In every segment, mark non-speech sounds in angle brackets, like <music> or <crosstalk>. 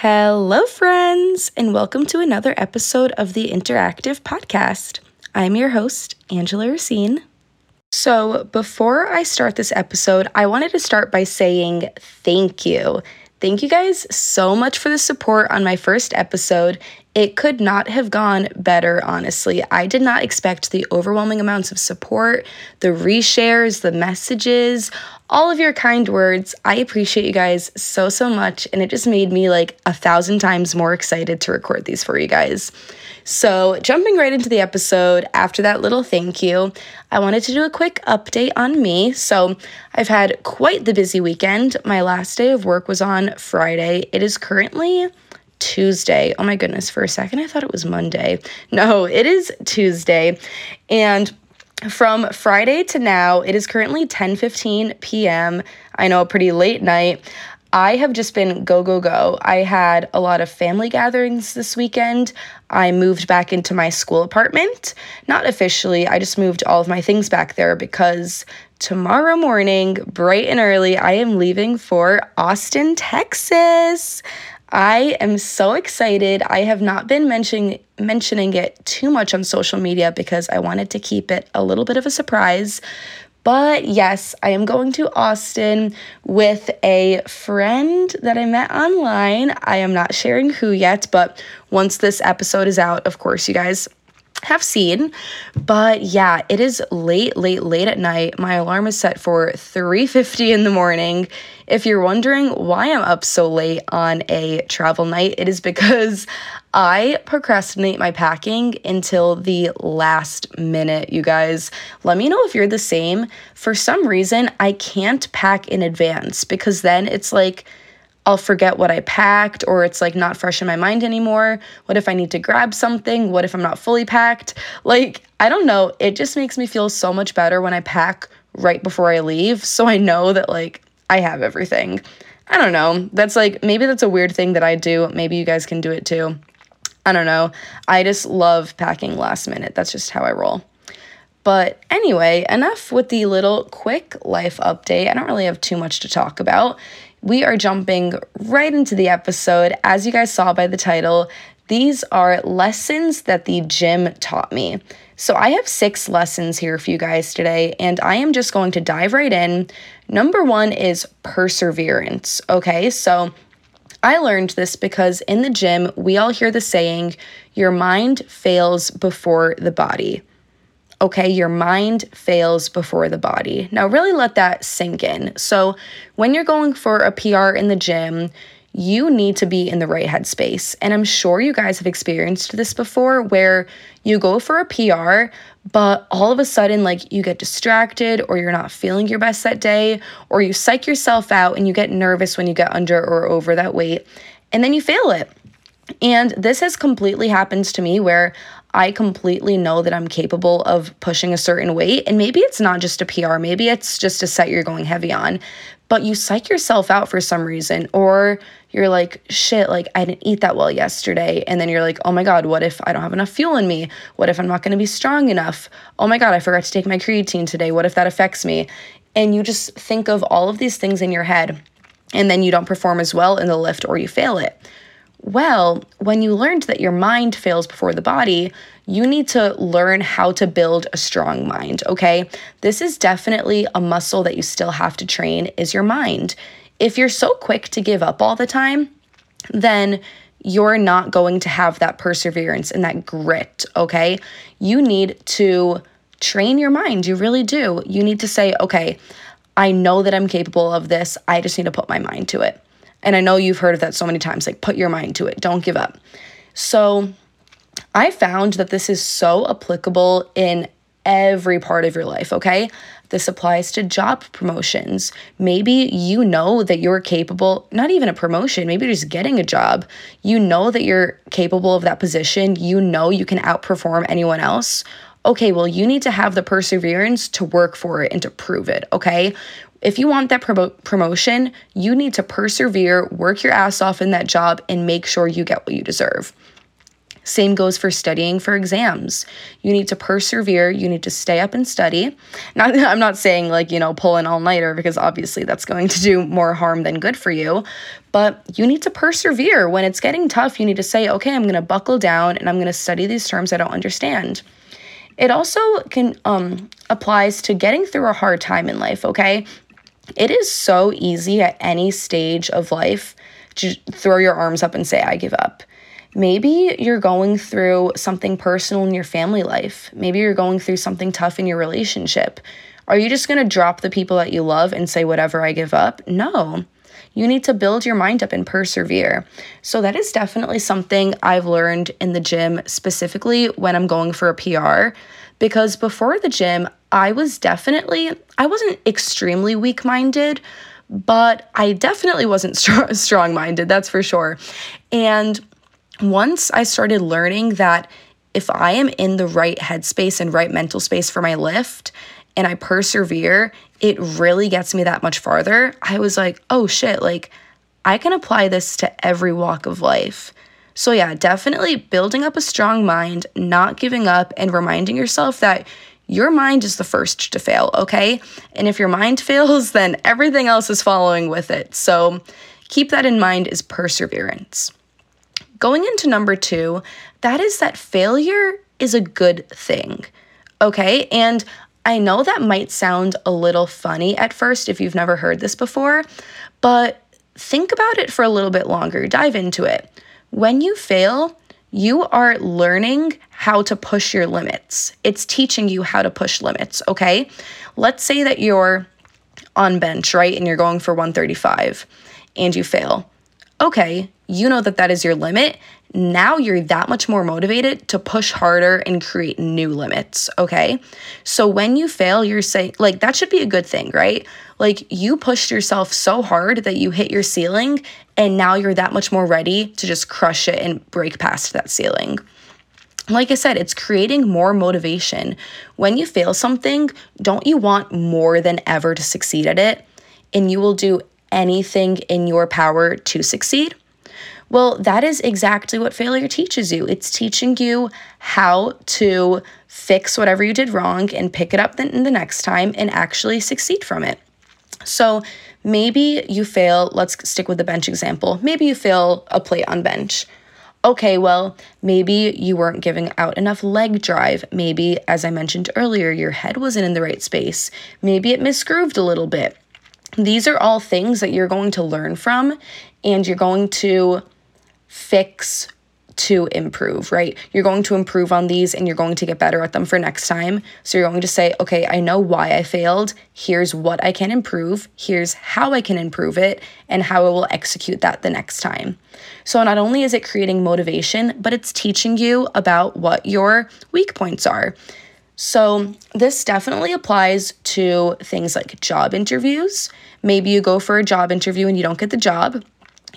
Hello, friends, and welcome to another episode of the Interactive Podcast. I'm your host, Angela Racine. So, before I start this episode, I wanted to start by saying thank you. Thank you guys so much for the support on my first episode. It could not have gone better, honestly. I did not expect the overwhelming amounts of support, the reshares, the messages, all of your kind words. I appreciate you guys so, so much. And it just made me like a thousand times more excited to record these for you guys. So, jumping right into the episode, after that little thank you, I wanted to do a quick update on me. So, I've had quite the busy weekend. My last day of work was on Friday. It is currently Tuesday. Oh my goodness, for a second I thought it was Monday. No, it is Tuesday. And from Friday to now, it is currently 10:15 p.m. I know a pretty late night. I have just been go, go, go. I had a lot of family gatherings this weekend. I moved back into my school apartment. Not officially, I just moved all of my things back there because tomorrow morning, bright and early, I am leaving for Austin, Texas. I am so excited. I have not been mentioning mentioning it too much on social media because I wanted to keep it a little bit of a surprise. But yes, I am going to Austin with a friend that I met online. I am not sharing who yet, but once this episode is out, of course, you guys have seen. But yeah, it is late, late, late at night. My alarm is set for 3:50 in the morning. If you're wondering why I'm up so late on a travel night, it is because I procrastinate my packing until the last minute, you guys. Let me know if you're the same. For some reason, I can't pack in advance because then it's like I'll forget what I packed or it's like not fresh in my mind anymore. What if I need to grab something? What if I'm not fully packed? Like, I don't know. It just makes me feel so much better when I pack right before I leave. So I know that like I have everything. I don't know. That's like maybe that's a weird thing that I do. Maybe you guys can do it too. I don't know. I just love packing last minute. That's just how I roll. But anyway, enough with the little quick life update. I don't really have too much to talk about we are jumping right into the episode. As you guys saw by the title, these are lessons that the gym taught me. So I have six lessons here for you guys today, and I am just going to dive right in. Number one is perseverance. Okay, so I learned this because in the gym, we all hear the saying, your mind fails before the body. Okay, your mind fails before the body. Now, really let that sink in. So, when you're going for a PR in the gym, you need to be in the right headspace. And I'm sure you guys have experienced this before where you go for a PR, but all of a sudden, like you get distracted or you're not feeling your best that day, or you psych yourself out and you get nervous when you get under or over that weight, and then you fail it. And this has completely happened to me where I completely know that I'm capable of pushing a certain weight. And maybe it's not just a PR, maybe it's just a set you're going heavy on, but you psych yourself out for some reason, or you're like, shit, like I didn't eat that well yesterday. And then you're like, oh my God, what if I don't have enough fuel in me? What if I'm not gonna be strong enough? Oh my God, I forgot to take my creatine today. What if that affects me? And you just think of all of these things in your head, and then you don't perform as well in the lift or you fail it. Well, when you learned that your mind fails before the body, you need to learn how to build a strong mind, okay? This is definitely a muscle that you still have to train is your mind. If you're so quick to give up all the time, then you're not going to have that perseverance and that grit, okay? You need to train your mind. You really do. You need to say, okay, I know that I'm capable of this. I just need to put my mind to it. And I know you've heard of that so many times like, put your mind to it, don't give up. So I found that this is so applicable in every part of your life, okay? This applies to job promotions. Maybe you know that you're capable, not even a promotion, maybe just getting a job. You know that you're capable of that position. You know you can outperform anyone else. Okay, well, you need to have the perseverance to work for it and to prove it, okay? If you want that pro- promotion, you need to persevere, work your ass off in that job, and make sure you get what you deserve. Same goes for studying for exams. You need to persevere, you need to stay up and study. Not I'm not saying like, you know, pull an all-nighter because obviously that's going to do more harm than good for you, but you need to persevere. When it's getting tough, you need to say, "Okay, I'm going to buckle down and I'm going to study these terms I don't understand." It also can um applies to getting through a hard time in life, okay? It is so easy at any stage of life to throw your arms up and say, I give up. Maybe you're going through something personal in your family life. Maybe you're going through something tough in your relationship. Are you just going to drop the people that you love and say, whatever, I give up? No. You need to build your mind up and persevere. So, that is definitely something I've learned in the gym, specifically when I'm going for a PR. Because before the gym, I was definitely, I wasn't extremely weak minded, but I definitely wasn't <laughs> strong minded, that's for sure. And once I started learning that if I am in the right headspace and right mental space for my lift and I persevere, it really gets me that much farther. I was like, oh shit, like I can apply this to every walk of life. So, yeah, definitely building up a strong mind, not giving up, and reminding yourself that your mind is the first to fail, okay? And if your mind <laughs> fails, then everything else is following with it. So, keep that in mind is perseverance. Going into number two, that is that failure is a good thing. Okay. And I know that might sound a little funny at first if you've never heard this before, but think about it for a little bit longer, dive into it. When you fail, you are learning how to push your limits. It's teaching you how to push limits, okay? Let's say that you're on bench, right? And you're going for 135 and you fail. Okay, you know that that is your limit. Now you're that much more motivated to push harder and create new limits, okay? So when you fail, you're saying, like, that should be a good thing, right? Like, you pushed yourself so hard that you hit your ceiling, and now you're that much more ready to just crush it and break past that ceiling. Like I said, it's creating more motivation. When you fail something, don't you want more than ever to succeed at it? And you will do anything in your power to succeed? Well, that is exactly what failure teaches you. It's teaching you how to fix whatever you did wrong and pick it up the, the next time and actually succeed from it. So maybe you fail, let's stick with the bench example. Maybe you fail a plate on bench. Okay, well, maybe you weren't giving out enough leg drive. Maybe, as I mentioned earlier, your head wasn't in the right space. Maybe it misgrooved a little bit. These are all things that you're going to learn from and you're going to fix to improve, right? You're going to improve on these and you're going to get better at them for next time. So you're going to say, okay, I know why I failed. Here's what I can improve. Here's how I can improve it and how I will execute that the next time. So not only is it creating motivation, but it's teaching you about what your weak points are. So, this definitely applies to things like job interviews. Maybe you go for a job interview and you don't get the job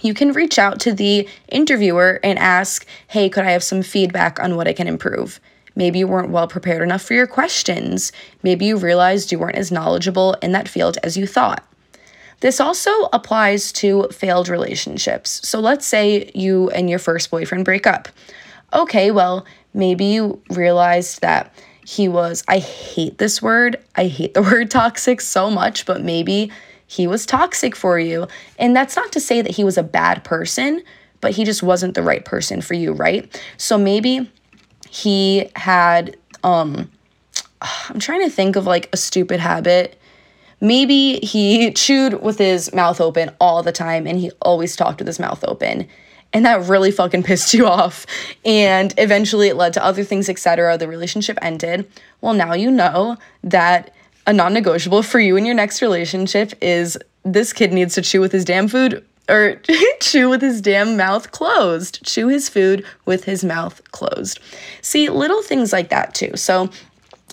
you can reach out to the interviewer and ask, hey, could I have some feedback on what I can improve? Maybe you weren't well prepared enough for your questions. Maybe you realized you weren't as knowledgeable in that field as you thought. This also applies to failed relationships. So let's say you and your first boyfriend break up. Okay, well, maybe you realized that he was, I hate this word. I hate the <laughs> word toxic so much, but maybe he was toxic for you. And that's not to say that he was a bad person, but he just wasn't the right person for you, right? So maybe he had um I'm trying to think of like a stupid habit. Maybe he <laughs> chewed with his mouth open all the time and he always talked with his mouth open. And that really fucking <laughs> pissed you off. And eventually it led to other things, etc. The relationship ended. Well, now you know that a non negotiable for you in your next relationship is this kid needs to chew with his damn food or <laughs> chew with his damn mouth closed. Chew his food with his mouth closed. See, little things like that too. So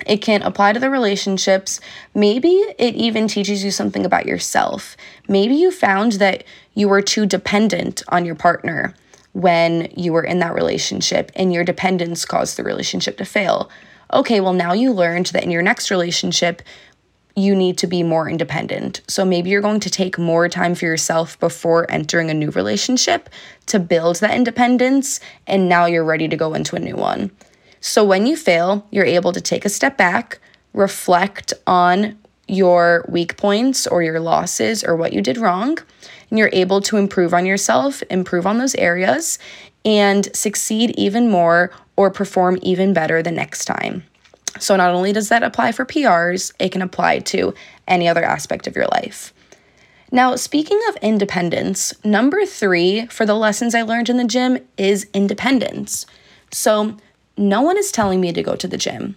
it can apply to the relationships. Maybe it even teaches you something about yourself. Maybe you found that you were too dependent on your partner when you were in that relationship and your dependence caused the relationship to fail okay, well, now you learned that in your next relationship, you need to be more independent. So maybe you're going to take more time for yourself before entering a new relationship to build that independence, and now you're ready to go into a new one. So when you fail, you're able to take a step back, reflect on your weak points or your losses or what you did wrong, and you're able to improve on yourself, improve on those areas, and succeed even more or perform even better the next time. So, not only does that apply for PRs, it can apply to any other aspect of your life. Now, speaking of independence, number three for the lessons I learned in the gym is independence. So, no one is telling me to go to the gym.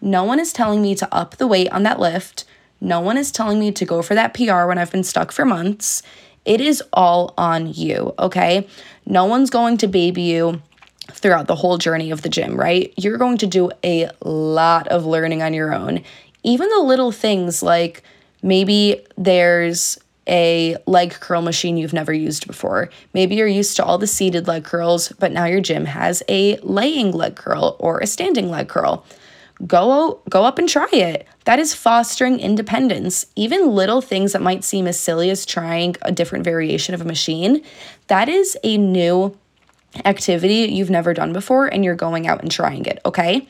No one is telling me to up the weight on that lift. No one is telling me to go for that PR when I've been stuck for months. It is all on you, okay? No one's going to baby you throughout the whole journey of the gym, right? You're going to do a lot of learning on your own. Even the little things like maybe there's a leg curl machine you've never used before. Maybe you're used to all the seated leg curls, but now your gym has a laying leg curl or a standing leg curl. Go go up and try it. That is fostering independence. Even little things that might seem as silly as trying a different variation of a machine, that is a new activity you've never done before and you're going out and trying it, okay?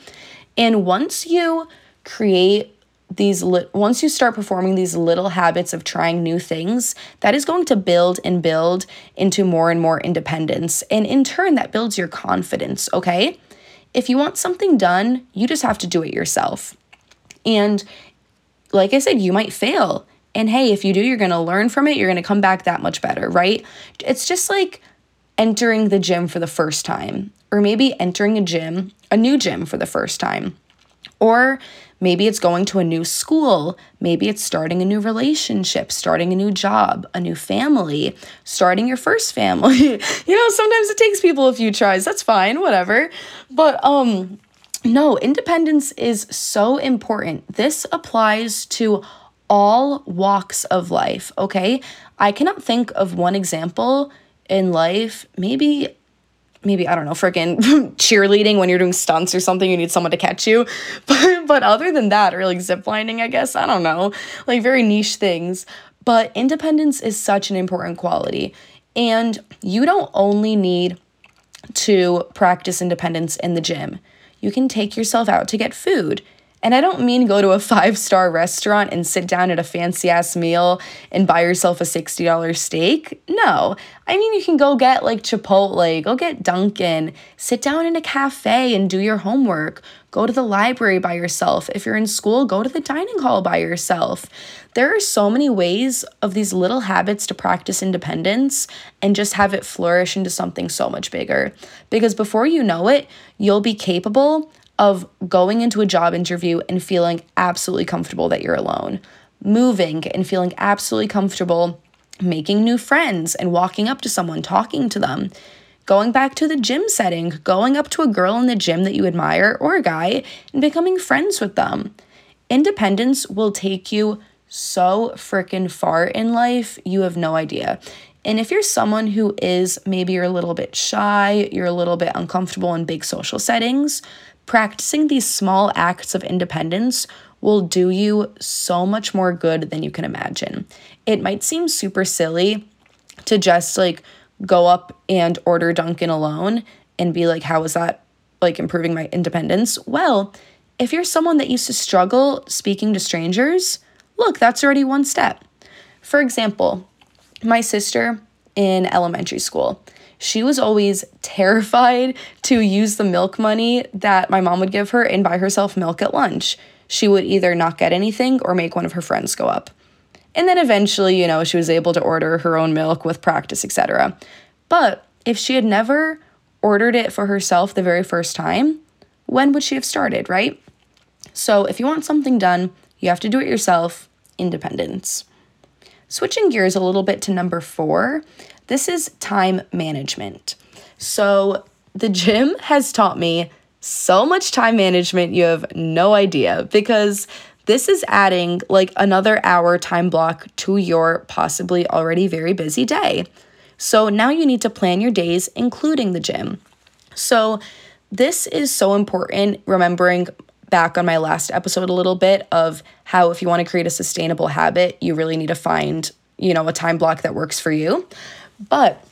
And once you create these li- once you start performing these little habits of trying new things that is going to build and build into more and more independence and in turn that builds your confidence okay if you want something done you just have to do it yourself. And like i said you might fail. And hey if you do you're going to learn from it. You're going to come back that much better right? It's just like entering the gym for the first time, or maybe entering a gym, a new gym for the first time. Or maybe it's going to a new school, maybe it's starting a new relationship, starting a new job, a new family, starting your first family. <laughs> you know, sometimes it takes people a few tries. That's fine, whatever. But um no, independence is so important. This applies to all walks of life, okay? I cannot think of one example in life, maybe maybe I don't know, freaking <laughs> cheerleading when you're doing stunts or something, you need someone to catch you. <laughs> But but other than that, or like ziplining, I guess, I don't know, like very niche things. But independence is such an important quality. And you don't only need to practice independence in the gym. You can take yourself out to get food. And I don't mean go to a five star restaurant and sit down at a fancy ass meal and buy yourself a $60 steak. No. I mean, you can go get like Chipotle, go get Dunkin', sit down in a cafe and do your homework. Go to the library by yourself. If you're in school, go to the dining hall by yourself. There are so many ways of these little habits to practice independence and just have it flourish into something so much bigger. Because before you know it, you'll be capable of going into a job interview and feeling absolutely comfortable that you're alone, moving and feeling absolutely comfortable making new friends and walking up to someone, talking to them, going back to the gym setting, going up to a girl in the gym that you admire or a guy and becoming friends with them. Independence will take you so freaking far in life, you have no idea. And if you're someone who is maybe you're a little bit shy, you're a little bit uncomfortable in big social settings, practicing these small acts of independence will do you so much more good than you can imagine. It might seem super silly to just like go up and order Dunkin' alone and be like, how is that like improving my independence? Well, if you're someone that used to struggle speaking to strangers, look, that's already one step. For example, my sister in elementary school, she was always terrified to use the milk money that my mom would give her and buy herself milk at lunch. She would either not get anything or make one of her friends go up. And then eventually, you know, she was able to order her own milk with practice, etc. But if she had never ordered it for herself the very first time, when would she have started, right? So if you want something done, you have to do it yourself, independence. Switching gears a little bit to number four, this is time management. So, the gym has taught me so much time management, you have no idea, because this is adding like another hour time block to your possibly already very busy day. So, now you need to plan your days, including the gym. So, this is so important, remembering back on my last episode a little bit of how if you want to create a sustainable habit, you really need to find, you know, a time block that works for you. But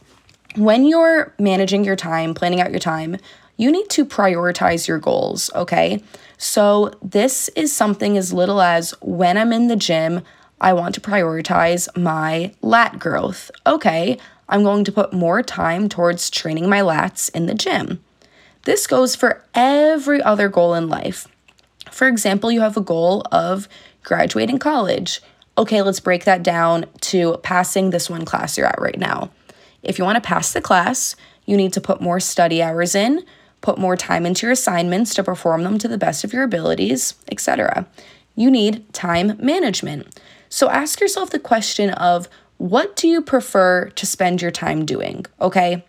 when you're managing your time, planning out your time, you need to prioritize your goals, okay? So, this is something as little as when I'm in the gym, I want to prioritize my lat growth. Okay, I'm going to put more time towards training my lats in the gym. This goes for every other goal in life. For example, you have a goal of graduating college. Okay, let's break that down to passing this one class you're at right now. If you want to pass the class, you need to put more study hours in, put more time into your assignments to perform them to the best of your abilities, etc. You need time management. So ask yourself the question of what do you prefer to spend your time doing? Okay?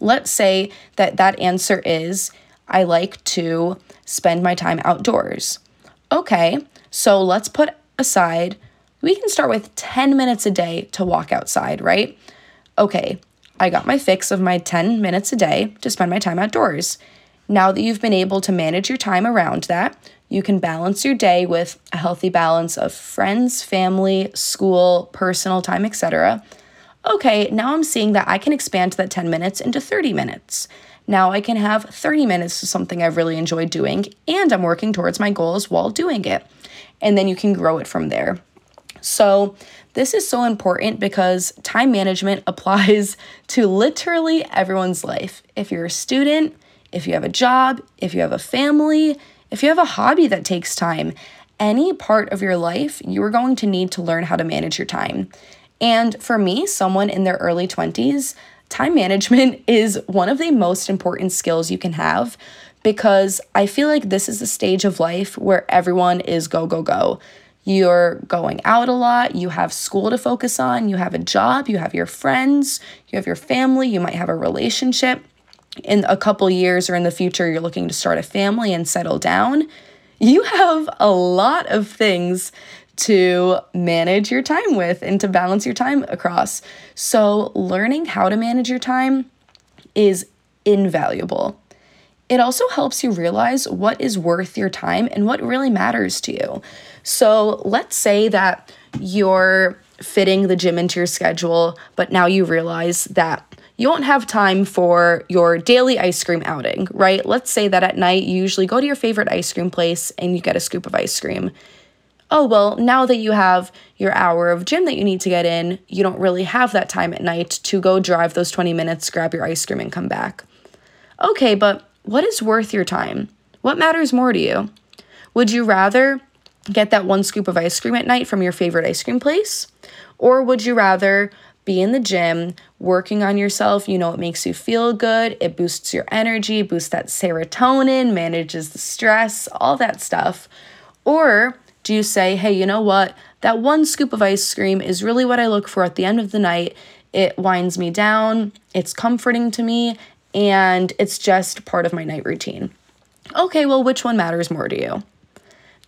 Let's say that that answer is I like to spend my time outdoors. Okay, so let's put aside, we can start with 10 minutes a day to walk outside, right? Okay, I got my fix of my 10 minutes a day to spend my time outdoors. Now that you've been able to manage your time around that, you can balance your day with a healthy balance of friends, family, school, personal time, etc. Okay, now I'm seeing that I can expand that 10 minutes into 30 minutes. Now I can have 30 minutes to something I've really enjoyed doing, and I'm working towards my goals while doing it. And then you can grow it from there. So, this is so important because time management <laughs> applies to literally everyone's life. If you're a student, if you have a job, if you have a family, if you have a hobby that takes time, any part of your life, you are going to need to learn how to manage your time. And for me, someone in their early 20s, time management <laughs> is one of the most important skills you can have because I feel like this is a stage of life where everyone is go, go, go. You're going out a lot, you have school to focus on, you have a job, you have your friends, you have your family, you might have a relationship. In a couple years or in the future you're looking to start a family and settle down, you have a lot of things to manage your time with and to balance your time across. So, learning how to manage your time is invaluable. It also helps you realize what is worth your time and what really matters to you. So, let's say that you're fitting the gym into your schedule, but now you realize that you won't have time for your daily ice cream outing, right? Let's say that at night you usually go to your favorite ice cream place and you get a scoop of ice cream. Oh, well, now that you have your hour of gym that you need to get in, you don't really have that time at night to go drive those 20 minutes, grab your ice cream, and come back. Okay, but what is worth your time? What matters more to you? Would you rather get that one scoop of ice cream at night from your favorite ice cream place? Or would you rather be in the gym, working on yourself. You know, it makes you feel good, it boosts your energy, boosts that serotonin, manages the stress, all that stuff. Or do you say, hey, you know what? That one scoop of ice cream is really what I look for at the end of the night. It winds me down, it's comforting to me, and it's just part of my night routine. Okay, well, which one matters more to you?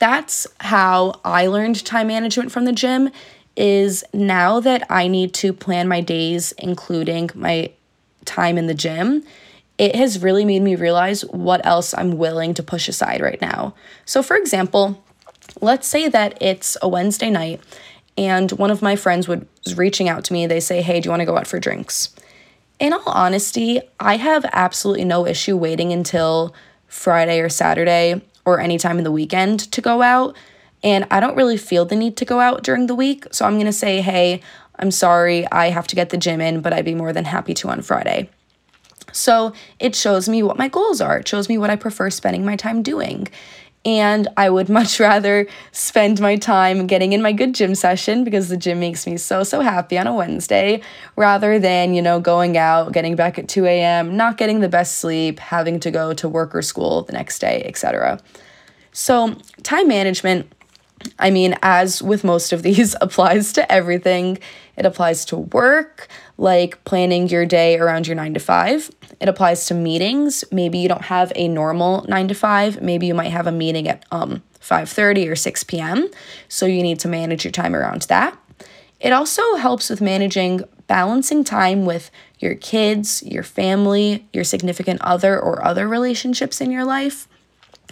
That's how I learned time management from the gym is now that I need to plan my days, including my time in the gym, it has really made me realize what else I'm willing to push aside right now. So, for example, let's say that it's a Wednesday night and one of my friends was reaching out to me. They say, Hey, do you want to go out for drinks? In all honesty, I have absolutely no issue waiting until Friday or Saturday or any time in the weekend to go out and I don't really feel the need to go out during the week. So I'm going to say, hey, I'm sorry, I have to get the gym in, but I'd be more than happy to on Friday. So it shows me what my goals are. It shows me what I prefer spending my time doing. And I would <laughs> much rather spend my time getting in my good gym session because the gym makes me so, so happy on a Wednesday rather than, you know, going out, getting back at 2 a.m., not getting the best sleep, having to go to work or school the next day, etc. So, time management I mean, as with most of <laughs> these, applies to everything. It applies to work, like planning your day around your nine to five. It applies to meetings. Maybe you don't have a normal nine to five. Maybe you might have a meeting at um 5:30 or 6 p.m. So you need to manage your time around that. It also helps with managing balancing time with your kids, your family, your significant other, or other relationships in your life.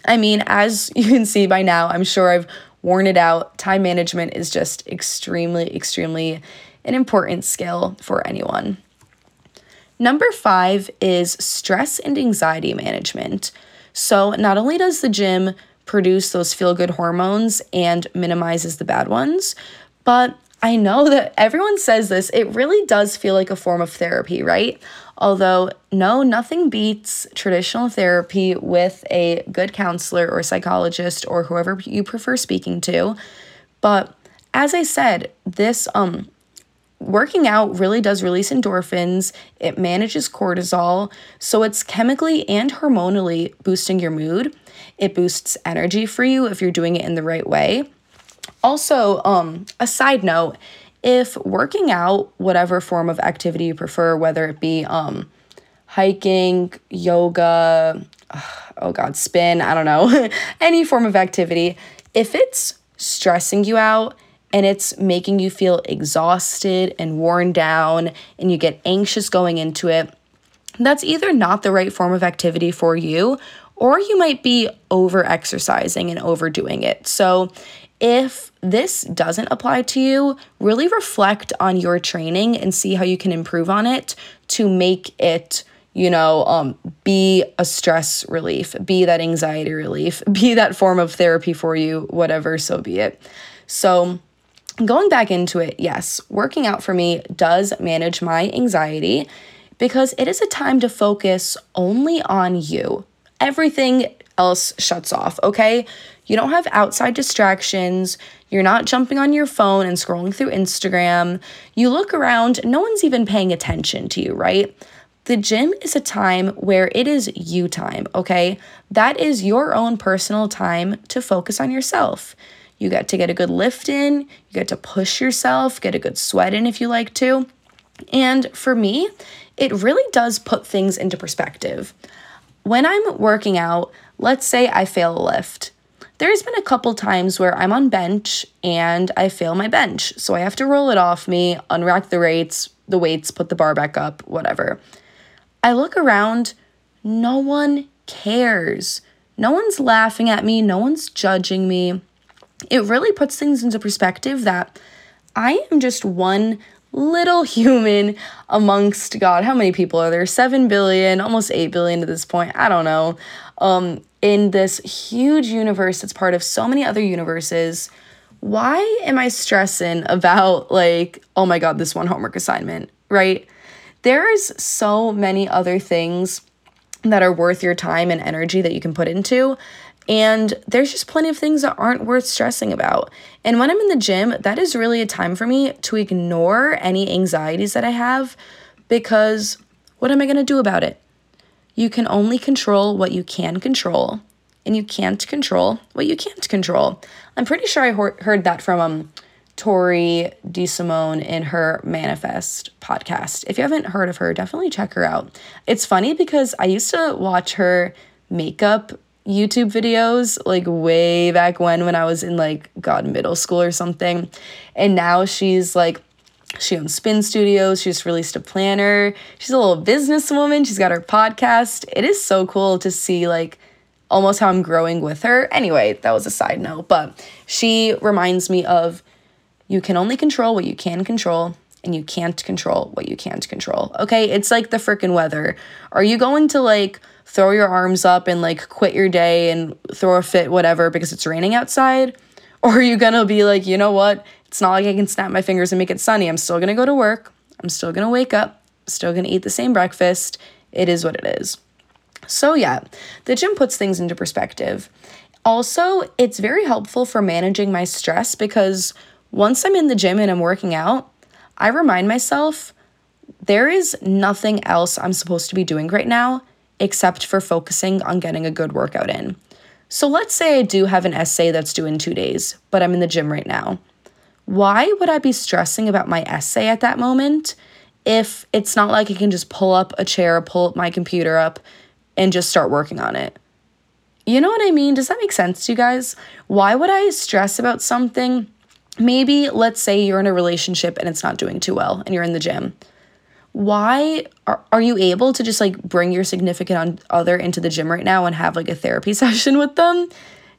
I mean, as <laughs> you can see by now, I'm sure I've worn it out. Time management is just extremely, extremely an important skill for anyone. Number five is stress and anxiety management. So, not only does the gym produce those feel good hormones and minimizes the bad ones, but I know that everyone says this, it really does feel like a form of therapy, right? Although, no, nothing beats traditional therapy with a good counselor or psychologist or whoever you prefer speaking to. But as I said, this um working out really does release endorphins, it manages cortisol, so it's chemically and hormonally boosting your mood. It boosts energy for you if you're doing it in the right way. Also, um, a side note, if working out, whatever form of activity you prefer, whether it be um, hiking, yoga, oh god, spin, I don't know, <laughs> any form of activity, if it's stressing you out, and it's making you feel exhausted and worn down and you get anxious going into it, that's either not the right form of activity for you or you might be over exercising and overdoing it. So, if this doesn't apply to you, really reflect on your training and see how you can improve on it to make it, you know, um, be a stress relief, be that anxiety relief, <laughs> be that form of therapy for you, whatever, so be it. So, Going back into it, yes, working out for me does manage my anxiety because it is a time to focus only on you. Everything else shuts off, okay? You don't have outside distractions. You're not jumping on your phone and scrolling through Instagram. You look around, no one's even paying attention to you, right? The gym is a time where it is you time, okay? That is your own personal time to focus on yourself. You get to get a good lift in, you get to push yourself, get a good sweat in if you like to. And for me, it really does put things into perspective. When I'm working out, let's say I fail a lift. There's been a couple times where I'm on bench and I fail my bench. So I have to roll it off me, unrack the weights, the weights, put the bar back up, whatever. I look around, no one cares. No one's laughing at me, no one's judging me it really puts things into perspective that I am just one little <laughs> human amongst God. How many people are there? 7 billion, almost 8 billion at this point. I don't know. Um, in this huge universe that's part of so many other universes. Why am I stressing about, like, oh my God, this one homework assignment, right? There's so many other things that are worth your time and energy that you can put into and there's just plenty of things that aren't worth stressing about. And when I'm in the gym, that is really a time for me to ignore any anxieties that I have because what am I going to do about it? You can only control what you can control, and you can't control what you can't control. I'm pretty sure I heard that from um, Tori DeSimone in her Manifest podcast. If you haven't heard of her, definitely check her out. It's funny because I used to watch her makeup YouTube videos like way back when when I was in like god middle school or something. And now she's like she owns spin studios. She's released a planner. She's a little businesswoman. She's got her podcast. It is so cool to see like almost how I'm growing with her. Anyway, that was a side note, but she reminds me of you can only control what you can control and you can't control what you can't control. Okay? It's like the freaking weather. Are you going to like throw your arms up and like quit your day and throw a fit, whatever, because it's raining outside? <laughs> Or are you gonna be like, you know what? It's not like I can snap my fingers and make it sunny. I'm still gonna go to work. I'm still gonna wake up. Still gonna eat the same breakfast. It is what it is. So, yeah, the gym puts things into perspective. Also, it's very helpful for managing my stress because once I'm in the gym and I'm working out, I remind myself there is nothing else I'm supposed to be doing right now except for focusing on getting a good workout in. So let's say I do have an essay that's due in two days, but I'm in the gym right now. Why would I be stressing about my essay at that moment if it's not like I can just pull up a chair, pull up my computer up, and just start working on it? You know what I mean? Does that make sense to you guys? Why would I stress about something? Maybe let's say you're in a relationship and it's not doing too well and you're in the gym. Why are, are you able to just like bring your significant other into the gym right now and have like a therapy <laughs> session with them?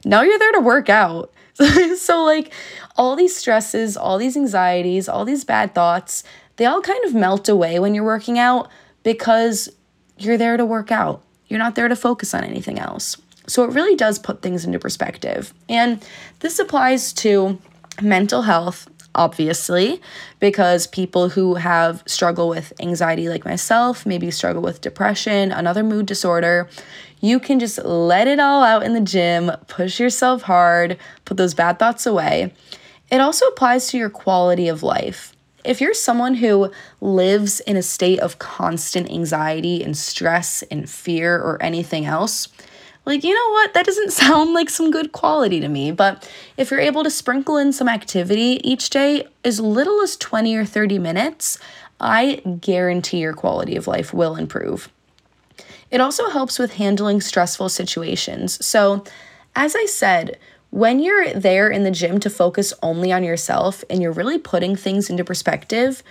Now you're there to work out. <laughs> so, like, all these stresses, all these anxieties, all these bad thoughts, they all kind of melt away when you're working out because you're there to work out. You're not there to focus on anything else. So, it really does put things into perspective. And this applies to mental health, obviously, because people who have struggle with anxiety like myself, maybe struggle with depression, another mood disorder, you can just let it all out in the gym, push yourself hard, put those bad thoughts away. It also applies to your quality of life. If you're someone who lives in a state of constant anxiety and stress and fear or anything else, like, you know what? That doesn't <laughs> sound like some good quality to me. But if you're able to sprinkle in some activity each day, as little as 20 or 30 minutes, I guarantee your quality of life will improve. It also helps with handling stressful situations. So, as I said, when you're there in the gym to focus only on yourself and you're really putting things into perspective,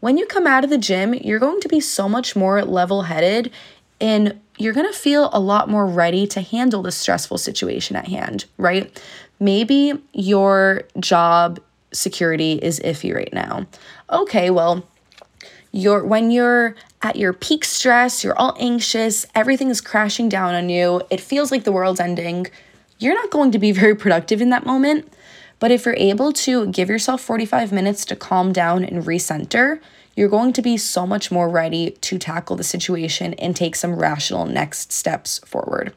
when you come out of the gym, you're going to be so much more level headed and you're going to feel a lot more ready to handle the stressful situation at hand, right? Maybe your job security is iffy right now. Okay, well, you're when you're at your peak stress, you're all anxious, everything is crashing down on you, it feels like the world's ending. You're not going to be <laughs> very productive in that moment. But if you're able to give yourself 45 minutes to calm down and recenter, you're going to be so much more ready to tackle the situation and take some rational next steps forward.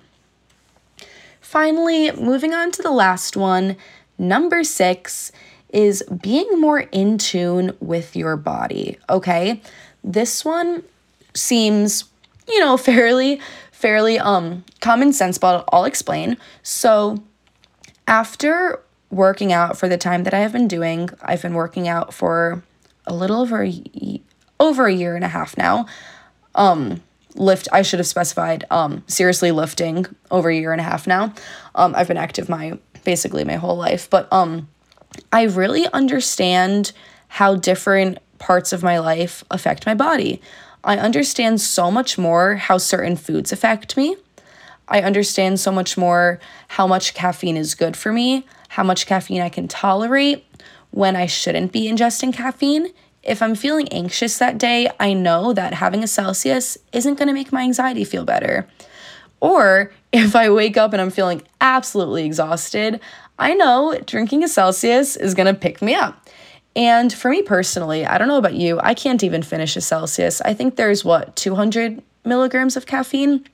Finally, moving on to the last one, number six is being more in tune with your body. Okay. This one seems, you know, <laughs> fairly, fairly um common sense, but I'll explain. So after working out for the time that I have been doing, I've been working out for a little over a, over a year and a half now. Um lift I should have specified um seriously lifting over a year and a half now. Um I've been active my basically my whole life, but um I really understand how different parts of my life affect my body. I understand so much more how certain foods affect me. I understand so much more how much caffeine is good for me, how much caffeine I can tolerate, when I shouldn't be ingesting caffeine. If I'm feeling anxious that day, I know that having a Celsius isn't going to make my anxiety feel better. Or <laughs> if I wake up and I'm feeling absolutely exhausted, I know drinking a Celsius is gonna pick me up. And for me personally, I don't know about you, I can't even finish a Celsius. I think there's what, 200 milligrams of caffeine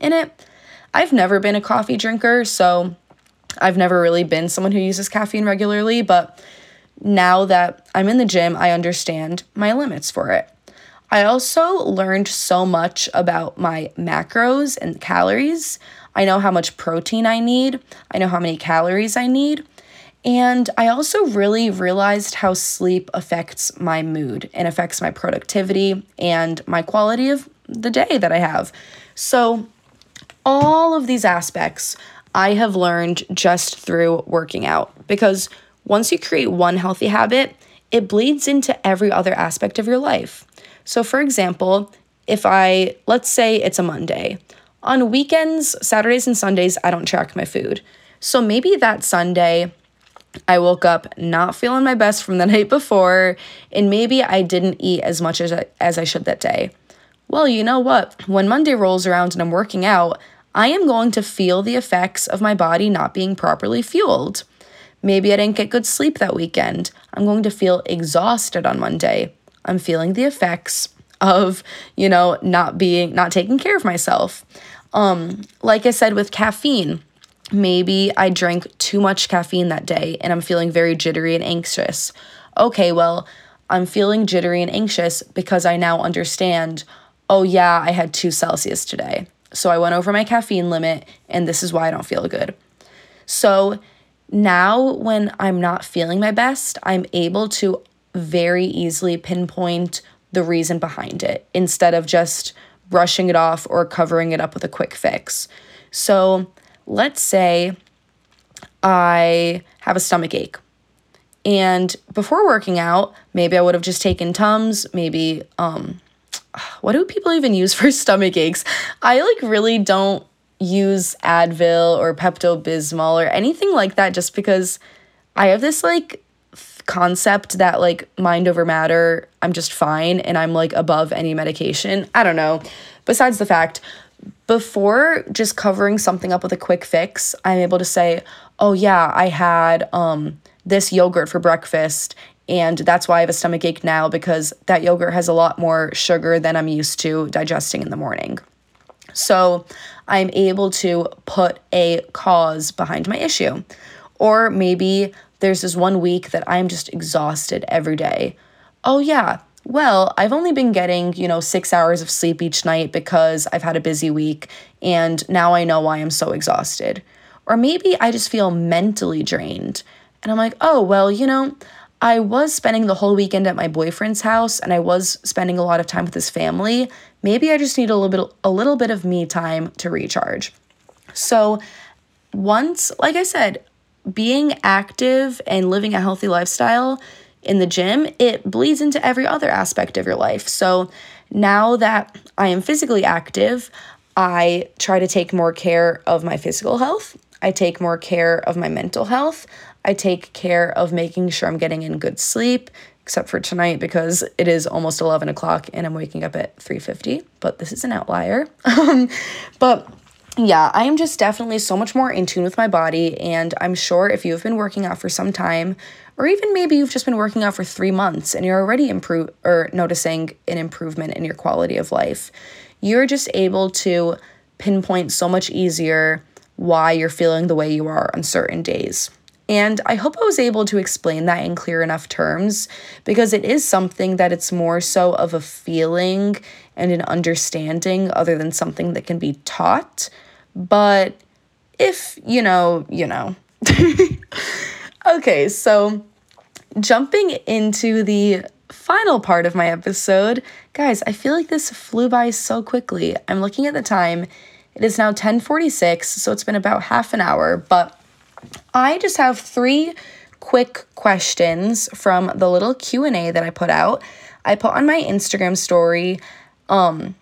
in it. I've never been a coffee drinker, so I've never really been someone who uses caffeine regularly, but now that I'm in the gym, I understand my limits for it. I also learned so much about my macros and calories. I know how much protein I need, I know how many calories I need. And I also really realized how sleep affects my mood and affects my productivity and my quality of the day that I have. So, all of these aspects I have learned just through working out because once you create one healthy habit, it bleeds into every other aspect of your life. So, for example, if I, let's say it's a Monday, on weekends, Saturdays and Sundays, I don't track my food. So maybe that Sunday, I woke up not feeling my best from the <laughs> night before, and maybe I didn't eat as much as I, as I should that day. Well, you know what? When Monday rolls around and I'm working out, I am going to feel the effects of my body not being properly fueled. Maybe I didn't get good sleep that weekend. I'm going to feel exhausted on Monday. I'm feeling the effects of, you know, not being, not taking care of myself. Um, like I said with caffeine, maybe I drank too much caffeine that day and I'm feeling very jittery and anxious. Okay, well, I'm feeling jittery and anxious because I now understand, oh, yeah, I had two Celsius today. So I went over my caffeine limit and this is why I don't feel good. So now, when I'm not feeling my best, I'm able to very easily pinpoint the reason behind it instead of just brushing it off or covering it up with a quick fix. So let's say I have a stomach ache. And before working out, maybe I would have just taken Tums, maybe um, <sighs> what do people even use for <laughs> stomach aches? I like really don't use Advil or Pepto Bismol or anything like that just because I have this like concept that like mind over matter, I'm just fine and I'm like above any medication. I don't know. Besides the fact, before just covering something up with a quick fix, I'm able to say, "Oh yeah, I had um this yogurt for breakfast and that's why I have a stomach ache now because that yogurt has a lot more sugar than I'm used to digesting in the morning." So, I'm able to put a cause behind my issue. Or maybe there's this one week that I'm just exhausted every day. Oh, yeah. Well, I've only been getting, you know, six hours of sleep each night because I've had a busy week, and now I know why I'm so exhausted. Or maybe I just feel mentally drained. And I'm like, oh, well, you know, I was spending the whole weekend at my boyfriend's house and I was spending a lot of time with his family. Maybe I just need a little bit a little bit of me time to recharge. So, once like I said, being active and living a healthy lifestyle in the gym, it bleeds into every other aspect of your life. So now that I am physically active, I try to take more care of my physical health. I take more care of my mental health. I take care of making sure I'm getting in good sleep, except for tonight because it is almost 11 o'clock and I'm waking up at 3.50, but this is an outlier. <laughs> Um, but yeah, I am just definitely so much more in tune with my body. And I'm sure if you've been working out for some time, or even maybe you've just been working out for three months and you're already improve or noticing an improvement in your quality of life, you're just able to pinpoint so much easier why you're feeling the way you are on certain days. And I hope I was able to explain that in clear enough terms because it is something that it's more so of a feeling and an understanding other than something that can be taught. But if you know, you know. <laughs> okay, so jumping into the final part of my episode, guys, I feel like this flew by so quickly. I'm looking at the time. It is now 10:46, so it's been about half an hour, but I just have 3 quick questions from the little Q&A that I put out. I put on my Instagram story um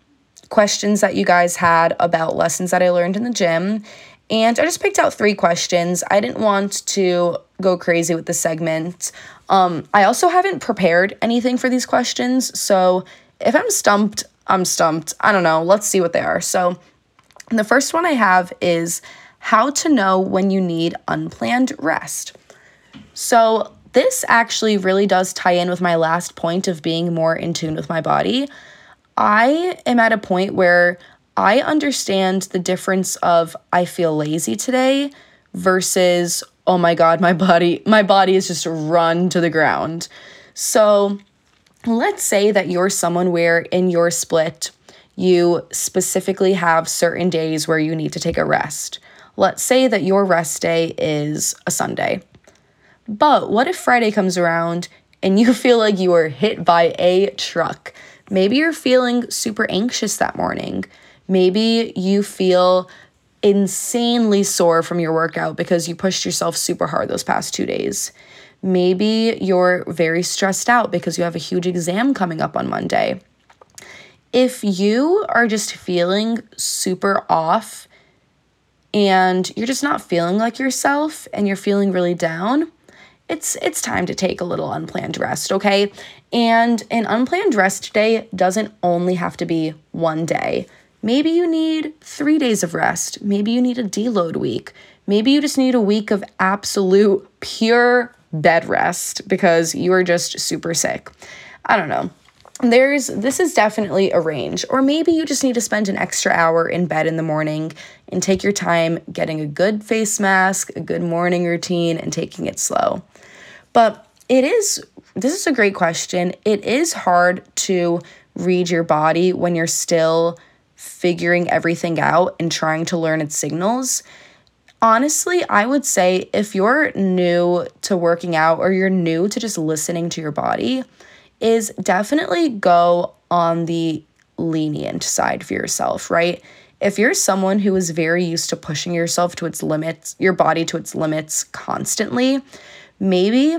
questions that you guys had about lessons that I learned in the gym. And I just picked out three questions. I didn't want to go crazy with the segment. Um, I also haven't prepared anything for these questions. So if I'm stumped, I'm stumped. I don't know. Let's see what they are. So the first one I have is how to know when you need unplanned rest. So this actually really does tie in with my last point of being more in tune with my body. I am at a point where I understand the difference of I feel lazy today versus oh my god, my body my body is just run to the ground. So, let's say that you're someone where in your split you specifically have certain days where you need to take a rest. Let's say that your rest day is a Sunday. But what if Friday comes around and you <laughs> feel like you were hit by a truck? Maybe you're feeling super anxious that morning. Maybe you feel insanely sore from your workout because you pushed yourself super hard those past two days. Maybe you're very stressed out because you have a huge exam coming up on Monday. If you are just feeling super off and you're just not feeling like yourself and you're feeling really down, it's it's time to take a little unplanned rest, okay? And an unplanned rest day doesn't only have to be one day. Maybe you need 3 days of rest. Maybe you need a deload week. Maybe you just need a week of absolute pure bed rest because you are just super sick. I don't know there's this is definitely a range or maybe you just need to spend an extra hour in bed in the morning and take your time getting a good face mask a good morning routine and taking it slow. But it is this is a great question. It is hard to read your body when you're still figuring everything out and trying to learn its signals. Honestly i would say if you're new to working out or you're new to just listening to your body is definitely go on the lenient side for yourself, right? If you're someone who is very used to pushing yourself to its limits, your body to its limits constantly, maybe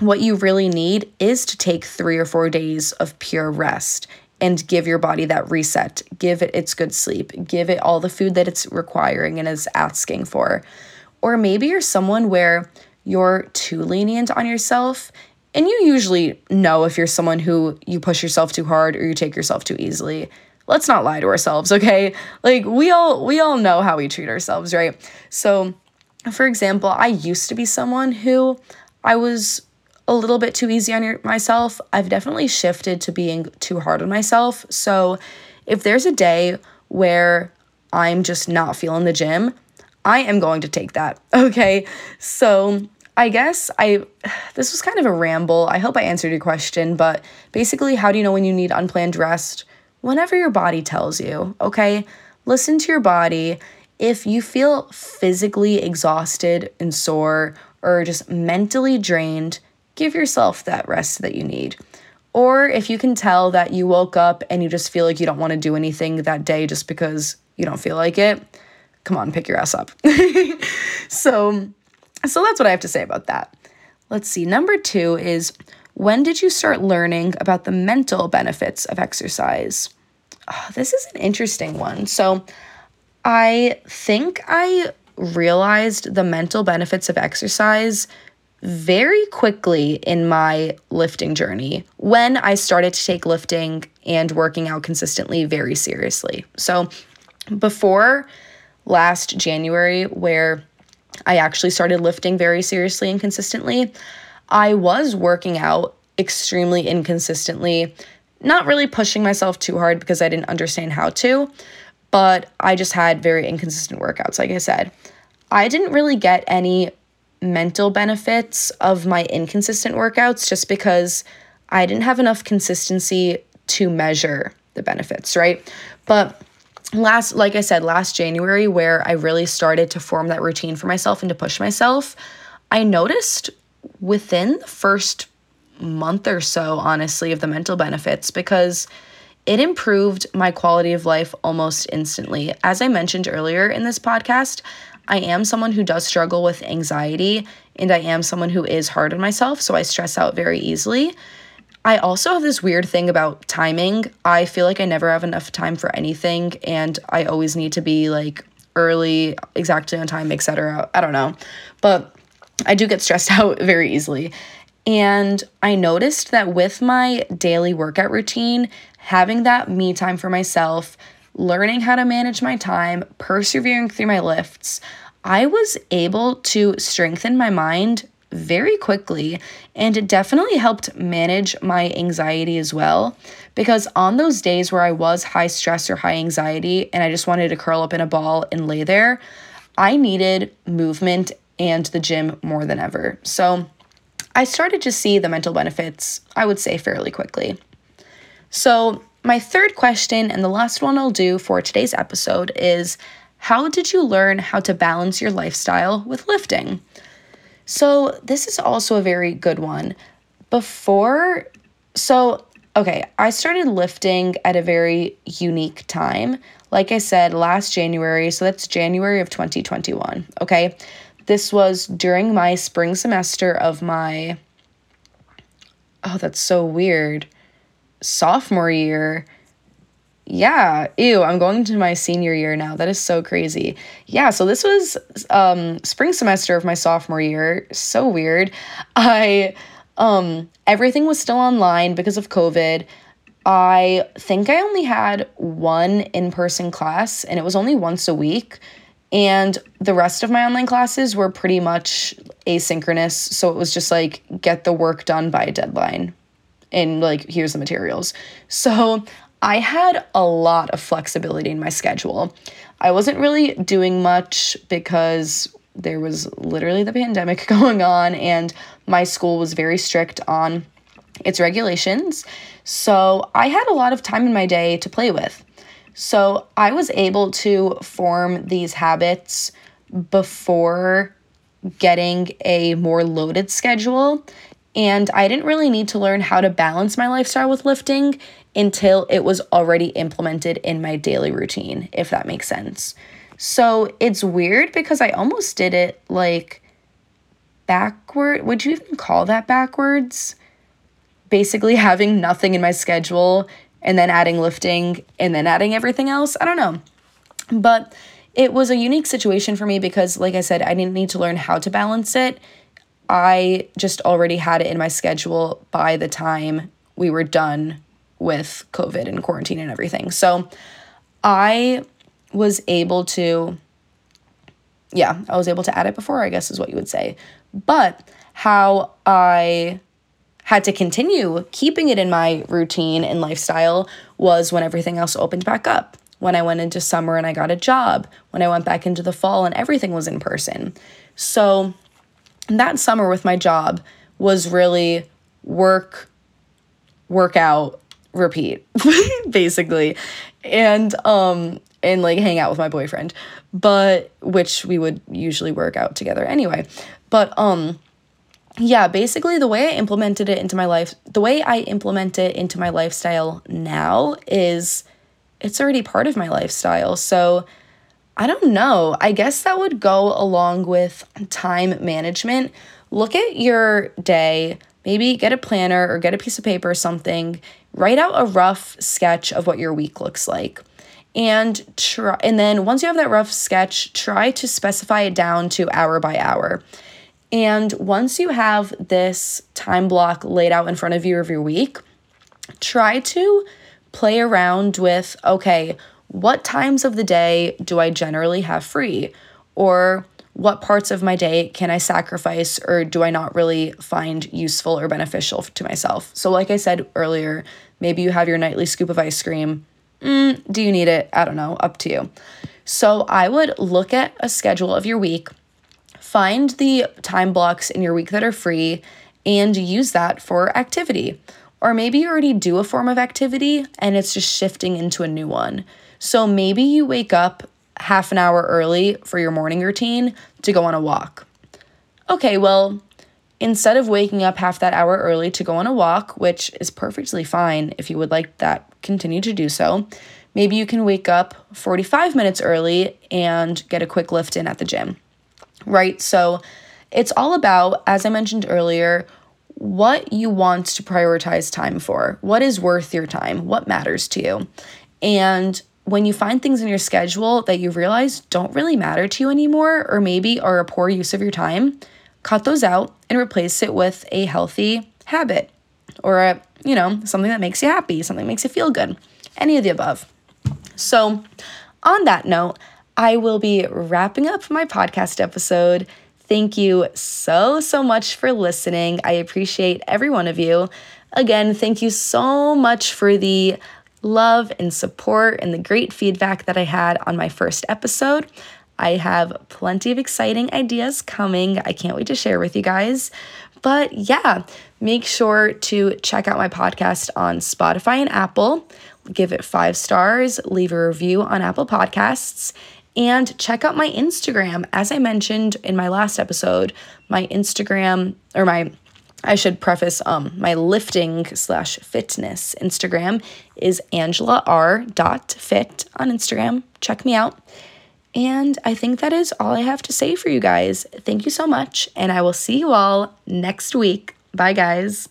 what you really need is to take three or four days of pure rest and give your body that reset. Give it its good sleep. Give it all the food that it's requiring and is asking for. Or maybe you're someone where you're too lenient on yourself. And you usually know if you're someone who you push yourself too hard or you take yourself too easily. Let's not lie to ourselves, okay? Like we all we all know how we treat ourselves, right? So, for example, I used to be someone who I was a little bit too easy on your, myself. I've definitely shifted to being too hard on myself. So, if there's a day where I'm just not feeling the gym, I am going to take that. <laughs> Okay. So, I guess I this was kind of a ramble. I hope I answered your question, but basically, how do you know when you need unplanned rest? Whenever your body tells you, okay? Listen to your body. If you feel physically exhausted and sore or just mentally drained, give yourself that rest that you need. Or if you can tell that you woke up and you just feel like you don't want to do anything that day just because you don't feel like it, come on, pick your ass up. <laughs> so, so that's what I have to say about that. Let's see. Number 2 is when did you start learning about the mental benefits of exercise? Oh, this is an interesting one. So, I think I realized the mental benefits of exercise very quickly in my lifting journey when I started to take lifting and working out consistently very seriously. So, before last January, where I actually started lifting very seriously and consistently, I was working out extremely inconsistently, not really pushing myself too hard because I didn't understand how to, but I just had very inconsistent workouts, like I said. I didn't really get any mental benefits of my inconsistent workouts just because I didn't have enough consistency to measure the benefits, right? But last like I said last January where I really started to form that routine for myself and to push myself, I noticed within the first month or so honestly of the mental benefits because it improved my quality of life almost instantly. As I mentioned earlier in this podcast, I am someone who does struggle with anxiety and I am someone who is hard on myself, so I stress out very easily. I also have this weird thing about timing. I feel like I never have enough time for anything and I always need to be like early, exactly on time, etc. I don't know. But I do get stressed <laughs> out very easily. And I noticed that with my daily workout routine, having that me time for myself, learning how to manage my time, persevering through my lifts, I was able to strengthen my mind very quickly and it definitely helped manage my anxiety as well because on those days where I was high stress or high anxiety and I just wanted to curl up in a ball and lay there, I needed movement and the gym more than ever. So I started to see the mental benefits, I would say, fairly quickly. So, my third question, and the last one I'll do for today's episode, is How did you learn how to balance your lifestyle with lifting? So, this is also a very good one. Before, so, okay, I started lifting at a very unique time. Like I said, last January, so that's January of 2021, okay? This was during my spring semester of my, oh, that's so weird sophomore year. Yeah, ew, I'm going to my senior year now. That is so crazy. Yeah, so this was um spring semester of my sophomore year. So weird. <laughs> I um everything was still online because of COVID. I think I only had one in-person class and it was only once a week. And the rest of my online classes were pretty much asynchronous. So it was just like get the work done by a deadline and like here's the materials. So I had a lot of flexibility in my schedule. I wasn't really doing much because there was literally the pandemic <laughs> going on and my school was very strict on its regulations. So I had a lot of time in my day to play with. So I was able to form these habits before getting a more loaded schedule and I didn't really need to learn how to balance my lifestyle with lifting until it was already implemented in my daily routine, if that makes sense. So it's weird because I almost did it like backward. Would you even call that backwards? Basically, having nothing in my schedule and then adding lifting and then adding everything else. I don't know. But it was a unique situation for me because, like I said, I didn't need to learn how to balance it. I just already had it in my schedule by the time we were done with COVID and quarantine and everything. So I was able to, yeah, I was able to add it before, I guess is what you would say. But how I had to continue keeping it in my routine and lifestyle was when everything else opened back up. When I went into summer and I got a job, when I went back into the fall and everything was in person. So that summer with my job was really work, workout, repeat, <laughs> basically. And um and like hang out with my boyfriend. But which we would usually work out together anyway. But um yeah, basically the way I implemented it into my life, the way I implement it into my lifestyle now is it's already part of my lifestyle. So I don't know. I guess that would go along with time management. Look at your day, maybe get a planner or get a piece of paper or something, write out a rough sketch of what your week looks like. And try and then once you have that rough sketch, try to specify it down to hour by hour. And once you have this time block laid out in front of you of your week, try to play around with okay, what times of the day do I generally have free? Or what parts of my day can I sacrifice or do I not really find useful or beneficial to myself? So, like I said earlier, maybe you have your nightly scoop of ice cream. Mm, do you need it? I don't know, up to you. So, I would look at a schedule of your week Find the time blocks in your week that are free and use that for activity. Or maybe you already do a form of activity and it's just shifting into a new one. So maybe you wake up half an hour early for your morning routine to go on a walk. Okay, well, instead of waking up half that hour early to go on a walk, which is perfectly fine if you would like that, continue to do so. Maybe you can wake up 45 minutes early and get a quick lift in at the gym right? So it's all about, as I mentioned earlier, what you want to prioritize time for. What is worth your time? What matters to you? And when you find things in your schedule that you realize don't really matter to you anymore, or maybe are a poor use of your time, cut those out and replace it with a healthy habit or a, you know, something that makes you happy, something makes you feel good. Any of the above. So, on that note, I will be wrapping up my podcast episode. Thank you so, so much for listening. I appreciate every one of you. Again, thank you so much for the love and support and the great feedback that I had on my first episode. I have plenty of exciting ideas coming. I can't wait to share with you guys. But yeah, make sure to check out my podcast on Spotify and Apple. Give it five stars, leave a review on Apple Podcasts, and check out my Instagram. As I mentioned in my last episode, my Instagram or my I should preface um my lifting slash fitness Instagram is Angela R dot fit on Instagram. Check me out. And I think that is all I have to say for you guys. Thank you so much, and I will see you all next week. Bye, guys.